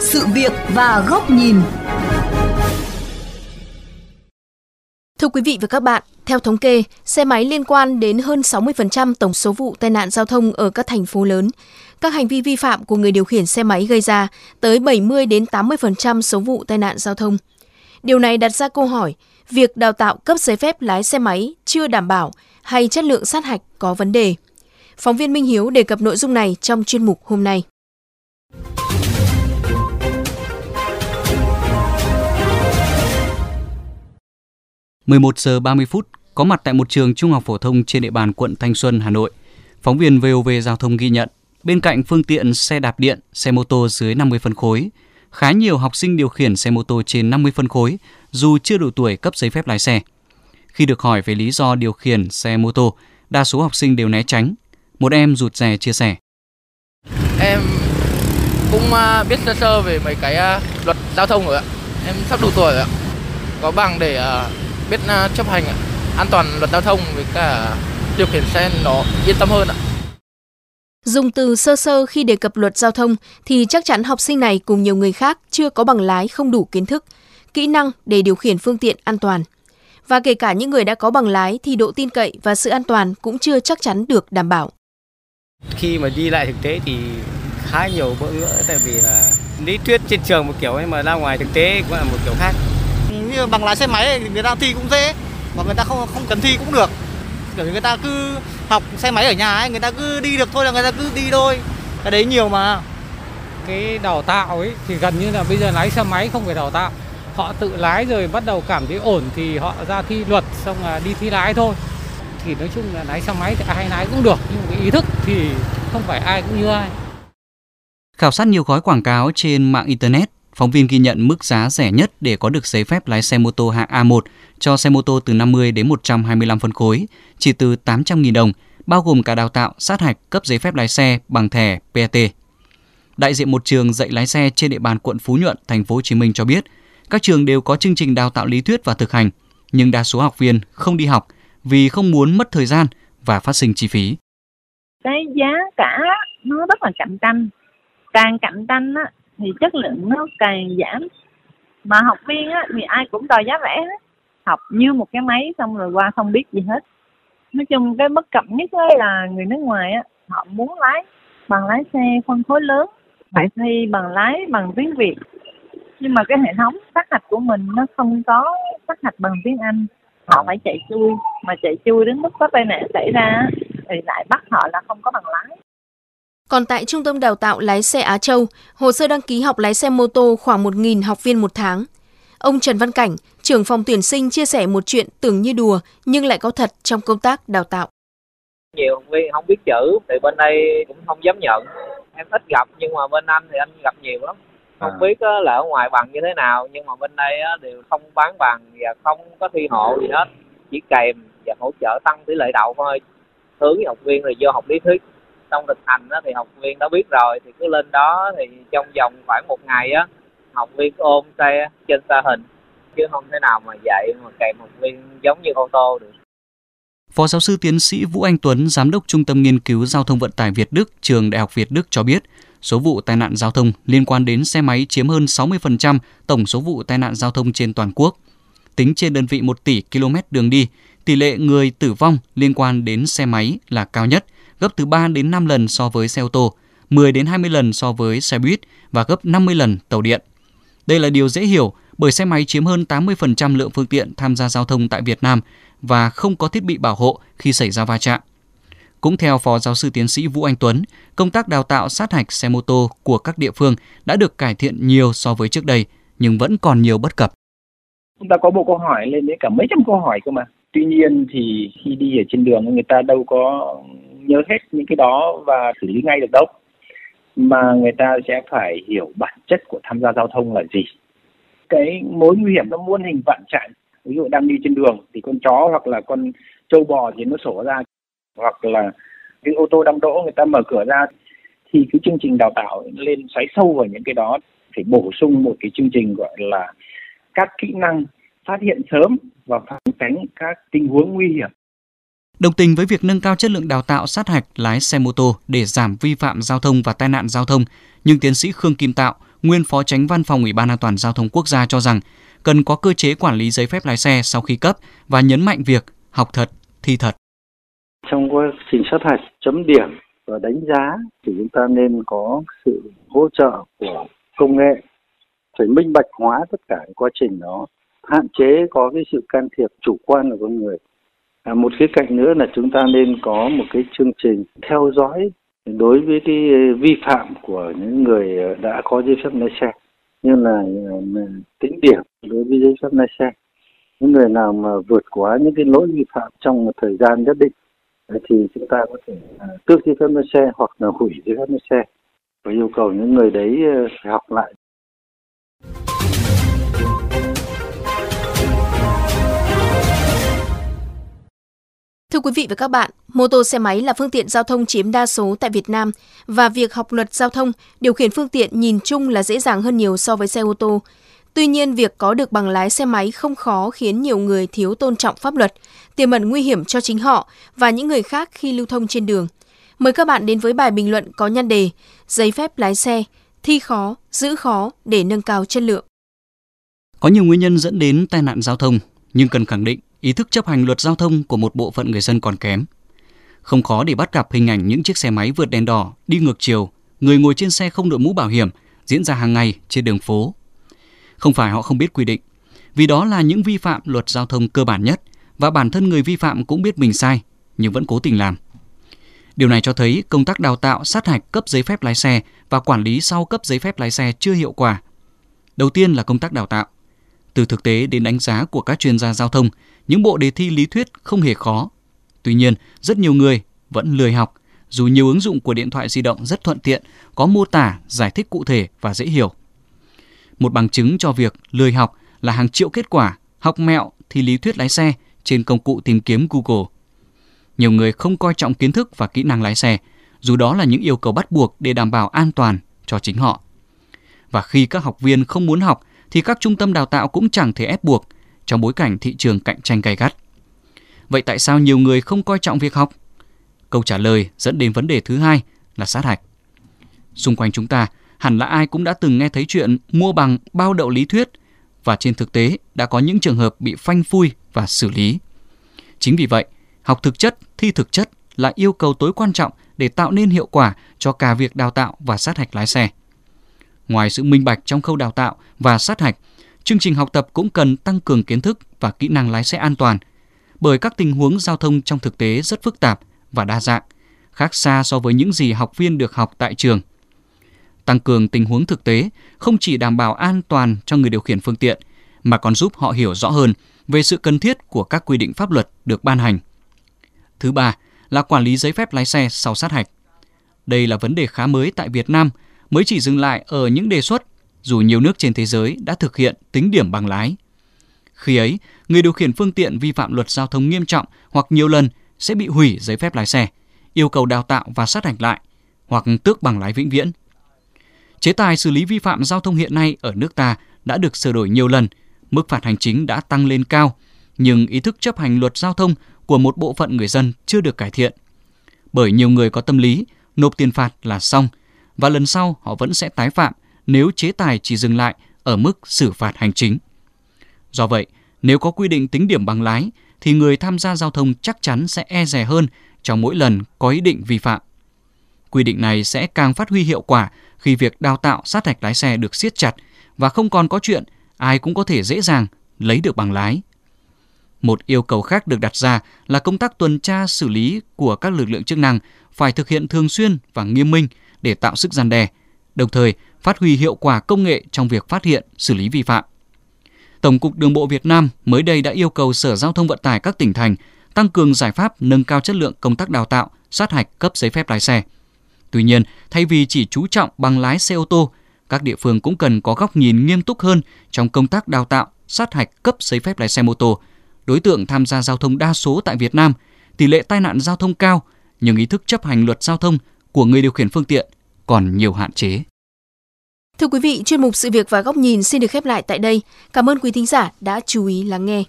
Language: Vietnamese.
sự việc và góc nhìn. Thưa quý vị và các bạn, theo thống kê, xe máy liên quan đến hơn 60% tổng số vụ tai nạn giao thông ở các thành phố lớn. Các hành vi vi phạm của người điều khiển xe máy gây ra tới 70 đến 80% số vụ tai nạn giao thông. Điều này đặt ra câu hỏi, việc đào tạo cấp giấy phép lái xe máy chưa đảm bảo hay chất lượng sát hạch có vấn đề. Phóng viên Minh Hiếu đề cập nội dung này trong chuyên mục hôm nay. 11 giờ 30 phút có mặt tại một trường trung học phổ thông trên địa bàn quận Thanh Xuân, Hà Nội. Phóng viên VOV Giao thông ghi nhận, bên cạnh phương tiện xe đạp điện, xe mô tô dưới 50 phân khối, khá nhiều học sinh điều khiển xe mô tô trên 50 phân khối dù chưa đủ tuổi cấp giấy phép lái xe. Khi được hỏi về lý do điều khiển xe mô tô, đa số học sinh đều né tránh. Một em rụt rè chia sẻ. Em cũng à, biết sơ sơ về mấy cái à, luật giao thông rồi ạ. Em sắp đủ tuổi rồi ạ. Có bằng để à, biết chấp hành an toàn luật giao thông với cả điều khiển xe nó yên tâm hơn ạ. Dùng từ sơ sơ khi đề cập luật giao thông thì chắc chắn học sinh này cùng nhiều người khác chưa có bằng lái không đủ kiến thức, kỹ năng để điều khiển phương tiện an toàn. Và kể cả những người đã có bằng lái thì độ tin cậy và sự an toàn cũng chưa chắc chắn được đảm bảo. Khi mà đi lại thực tế thì khá nhiều bỡ ngỡ tại vì là lý thuyết trên trường một kiểu nhưng mà ra ngoài thực tế cũng là một kiểu khác như bằng lái xe máy thì người ta thi cũng dễ và người ta không không cần thi cũng được. Kiểu người ta cứ học xe máy ở nhà ấy người ta cứ đi được thôi là người ta cứ đi thôi. Cái đấy nhiều mà. Cái đào tạo ấy thì gần như là bây giờ lái xe máy không phải đào tạo. Họ tự lái rồi bắt đầu cảm thấy ổn thì họ ra thi luật xong là đi thi lái thôi. Thì nói chung là lái xe máy thì ai lái cũng được nhưng cái ý thức thì không phải ai cũng như ai. Khảo sát nhiều gói quảng cáo trên mạng Internet Phóng viên ghi nhận mức giá rẻ nhất để có được giấy phép lái xe mô tô hạng A1 cho xe mô tô từ 50 đến 125 phân khối chỉ từ 800.000 đồng, bao gồm cả đào tạo, sát hạch, cấp giấy phép lái xe bằng thẻ PAT. Đại diện một trường dạy lái xe trên địa bàn quận Phú Nhuận, thành phố Hồ Chí Minh cho biết, các trường đều có chương trình đào tạo lý thuyết và thực hành, nhưng đa số học viên không đi học vì không muốn mất thời gian và phát sinh chi phí. Cái giá cả nó rất là cạnh tranh. Càng cạnh tranh á, thì chất lượng nó càng giảm. Mà học viên á, thì ai cũng đòi giá rẻ hết. Học như một cái máy xong rồi qua không biết gì hết. Nói chung cái bất cập nhất là người nước ngoài á họ muốn lái bằng lái xe phân khối lớn phải thi bằng lái bằng tiếng việt. Nhưng mà cái hệ thống sát hạch của mình nó không có sát hạch bằng tiếng anh. Họ phải chạy chui mà chạy chui đến mức có tai nạn xảy ra thì lại bắt họ là không có bằng lái còn tại Trung tâm Đào tạo Lái xe Á Châu, hồ sơ đăng ký học lái xe mô tô khoảng 1.000 học viên một tháng. Ông Trần Văn Cảnh, trưởng phòng tuyển sinh chia sẻ một chuyện tưởng như đùa nhưng lại có thật trong công tác đào tạo. Nhiều học viên không biết chữ thì bên đây cũng không dám nhận. Em ít gặp nhưng mà bên anh thì anh gặp nhiều lắm. Không à. biết là ở ngoài bằng như thế nào nhưng mà bên đây đều không bán bằng và không có thi hộ gì hết. Chỉ kèm và hỗ trợ tăng tỷ lệ đậu thôi. Hướng học viên là vô học lý thuyết trong thực hành đó, thì học viên đã biết rồi thì cứ lên đó thì trong vòng khoảng một ngày á học viên ôm xe trên xa hình chứ không thể nào mà dạy mà kèm học viên giống như ô tô được. Phó giáo sư tiến sĩ Vũ Anh Tuấn, giám đốc Trung tâm Nghiên cứu Giao thông Vận tải Việt Đức, trường Đại học Việt Đức cho biết, số vụ tai nạn giao thông liên quan đến xe máy chiếm hơn 60% tổng số vụ tai nạn giao thông trên toàn quốc. Tính trên đơn vị 1 tỷ km đường đi, tỷ lệ người tử vong liên quan đến xe máy là cao nhất – gấp từ 3 đến 5 lần so với xe ô tô, 10 đến 20 lần so với xe buýt và gấp 50 lần tàu điện. Đây là điều dễ hiểu bởi xe máy chiếm hơn 80% lượng phương tiện tham gia giao thông tại Việt Nam và không có thiết bị bảo hộ khi xảy ra va chạm. Cũng theo Phó Giáo sư Tiến sĩ Vũ Anh Tuấn, công tác đào tạo sát hạch xe mô tô của các địa phương đã được cải thiện nhiều so với trước đây, nhưng vẫn còn nhiều bất cập. Chúng ta có bộ câu hỏi lên đến cả mấy trăm câu hỏi cơ mà. Tuy nhiên thì khi đi ở trên đường người ta đâu có nhớ hết những cái đó và xử lý ngay được đâu. Mà người ta sẽ phải hiểu bản chất của tham gia giao thông là gì. Cái mối nguy hiểm nó muôn hình vạn trạng. Ví dụ đang đi trên đường thì con chó hoặc là con trâu bò thì nó sổ ra. Hoặc là cái ô tô đang đỗ người ta mở cửa ra thì cái chương trình đào tạo lên xoáy sâu vào những cái đó. Phải bổ sung một cái chương trình gọi là các kỹ năng phát hiện sớm và phòng tránh các tình huống nguy hiểm. Đồng tình với việc nâng cao chất lượng đào tạo sát hạch lái xe mô tô để giảm vi phạm giao thông và tai nạn giao thông, nhưng tiến sĩ Khương Kim Tạo, nguyên phó tránh văn phòng Ủy ban An toàn giao thông quốc gia cho rằng cần có cơ chế quản lý giấy phép lái xe sau khi cấp và nhấn mạnh việc học thật, thi thật. Trong quá trình sát hạch, chấm điểm và đánh giá thì chúng ta nên có sự hỗ trợ của công nghệ phải minh bạch hóa tất cả quá trình đó hạn chế có cái sự can thiệp chủ quan của con người à, một khía cạnh nữa là chúng ta nên có một cái chương trình theo dõi đối với cái ờ, vi phạm của những người ờ, đã có giấy phép lái xe như là, ờ, tính điểm đối với giấy phép lái xe. Những người nào mà vượt quá những cái lỗi vi phạm trong một thời gian nhất định thì chúng ta có thể tước giấy phép lái xe hoặc là hủy giấy phép lái xe. Và yêu cầu những người đấy phải học lại Thưa quý vị và các bạn, mô tô xe máy là phương tiện giao thông chiếm đa số tại Việt Nam và việc học luật giao thông, điều khiển phương tiện nhìn chung là dễ dàng hơn nhiều so với xe ô tô. Tuy nhiên, việc có được bằng lái xe máy không khó khiến nhiều người thiếu tôn trọng pháp luật, tiềm ẩn nguy hiểm cho chính họ và những người khác khi lưu thông trên đường. Mời các bạn đến với bài bình luận có nhan đề Giấy phép lái xe, thi khó, giữ khó để nâng cao chất lượng. Có nhiều nguyên nhân dẫn đến tai nạn giao thông, nhưng cần khẳng định ý thức chấp hành luật giao thông của một bộ phận người dân còn kém. Không khó để bắt gặp hình ảnh những chiếc xe máy vượt đèn đỏ, đi ngược chiều, người ngồi trên xe không đội mũ bảo hiểm diễn ra hàng ngày trên đường phố. Không phải họ không biết quy định, vì đó là những vi phạm luật giao thông cơ bản nhất và bản thân người vi phạm cũng biết mình sai nhưng vẫn cố tình làm. Điều này cho thấy công tác đào tạo, sát hạch cấp giấy phép lái xe và quản lý sau cấp giấy phép lái xe chưa hiệu quả. Đầu tiên là công tác đào tạo. Từ thực tế đến đánh giá của các chuyên gia giao thông, những bộ đề thi lý thuyết không hề khó. Tuy nhiên, rất nhiều người vẫn lười học, dù nhiều ứng dụng của điện thoại di động rất thuận tiện, có mô tả, giải thích cụ thể và dễ hiểu. Một bằng chứng cho việc lười học là hàng triệu kết quả học mẹo thi lý thuyết lái xe trên công cụ tìm kiếm Google. Nhiều người không coi trọng kiến thức và kỹ năng lái xe, dù đó là những yêu cầu bắt buộc để đảm bảo an toàn cho chính họ. Và khi các học viên không muốn học thì các trung tâm đào tạo cũng chẳng thể ép buộc trong bối cảnh thị trường cạnh tranh gay gắt. Vậy tại sao nhiều người không coi trọng việc học? Câu trả lời dẫn đến vấn đề thứ hai là sát hạch. Xung quanh chúng ta, hẳn là ai cũng đã từng nghe thấy chuyện mua bằng bao đậu lý thuyết và trên thực tế đã có những trường hợp bị phanh phui và xử lý. Chính vì vậy, học thực chất, thi thực chất là yêu cầu tối quan trọng để tạo nên hiệu quả cho cả việc đào tạo và sát hạch lái xe. Ngoài sự minh bạch trong khâu đào tạo và sát hạch, chương trình học tập cũng cần tăng cường kiến thức và kỹ năng lái xe an toàn, bởi các tình huống giao thông trong thực tế rất phức tạp và đa dạng, khác xa so với những gì học viên được học tại trường. Tăng cường tình huống thực tế không chỉ đảm bảo an toàn cho người điều khiển phương tiện, mà còn giúp họ hiểu rõ hơn về sự cần thiết của các quy định pháp luật được ban hành. Thứ ba là quản lý giấy phép lái xe sau sát hạch. Đây là vấn đề khá mới tại Việt Nam, mới chỉ dừng lại ở những đề xuất dù nhiều nước trên thế giới đã thực hiện tính điểm bằng lái. Khi ấy, người điều khiển phương tiện vi phạm luật giao thông nghiêm trọng hoặc nhiều lần sẽ bị hủy giấy phép lái xe, yêu cầu đào tạo và sát hạch lại, hoặc tước bằng lái vĩnh viễn. Chế tài xử lý vi phạm giao thông hiện nay ở nước ta đã được sửa đổi nhiều lần, mức phạt hành chính đã tăng lên cao, nhưng ý thức chấp hành luật giao thông của một bộ phận người dân chưa được cải thiện. Bởi nhiều người có tâm lý nộp tiền phạt là xong và lần sau họ vẫn sẽ tái phạm nếu chế tài chỉ dừng lại ở mức xử phạt hành chính. Do vậy, nếu có quy định tính điểm bằng lái thì người tham gia giao thông chắc chắn sẽ e rè hơn trong mỗi lần có ý định vi phạm. Quy định này sẽ càng phát huy hiệu quả khi việc đào tạo sát hạch lái xe được siết chặt và không còn có chuyện ai cũng có thể dễ dàng lấy được bằng lái. Một yêu cầu khác được đặt ra là công tác tuần tra xử lý của các lực lượng chức năng phải thực hiện thường xuyên và nghiêm minh để tạo sức gian đe, đồng thời phát huy hiệu quả công nghệ trong việc phát hiện, xử lý vi phạm. Tổng cục Đường bộ Việt Nam mới đây đã yêu cầu Sở Giao thông Vận tải các tỉnh thành tăng cường giải pháp nâng cao chất lượng công tác đào tạo, sát hạch cấp giấy phép lái xe. Tuy nhiên, thay vì chỉ chú trọng bằng lái xe ô tô, các địa phương cũng cần có góc nhìn nghiêm túc hơn trong công tác đào tạo, sát hạch cấp giấy phép lái xe mô tô. Đối tượng tham gia giao thông đa số tại Việt Nam, tỷ lệ tai nạn giao thông cao, nhưng ý thức chấp hành luật giao thông của người điều khiển phương tiện còn nhiều hạn chế. Thưa quý vị, chuyên mục sự việc và góc nhìn xin được khép lại tại đây. Cảm ơn quý thính giả đã chú ý lắng nghe.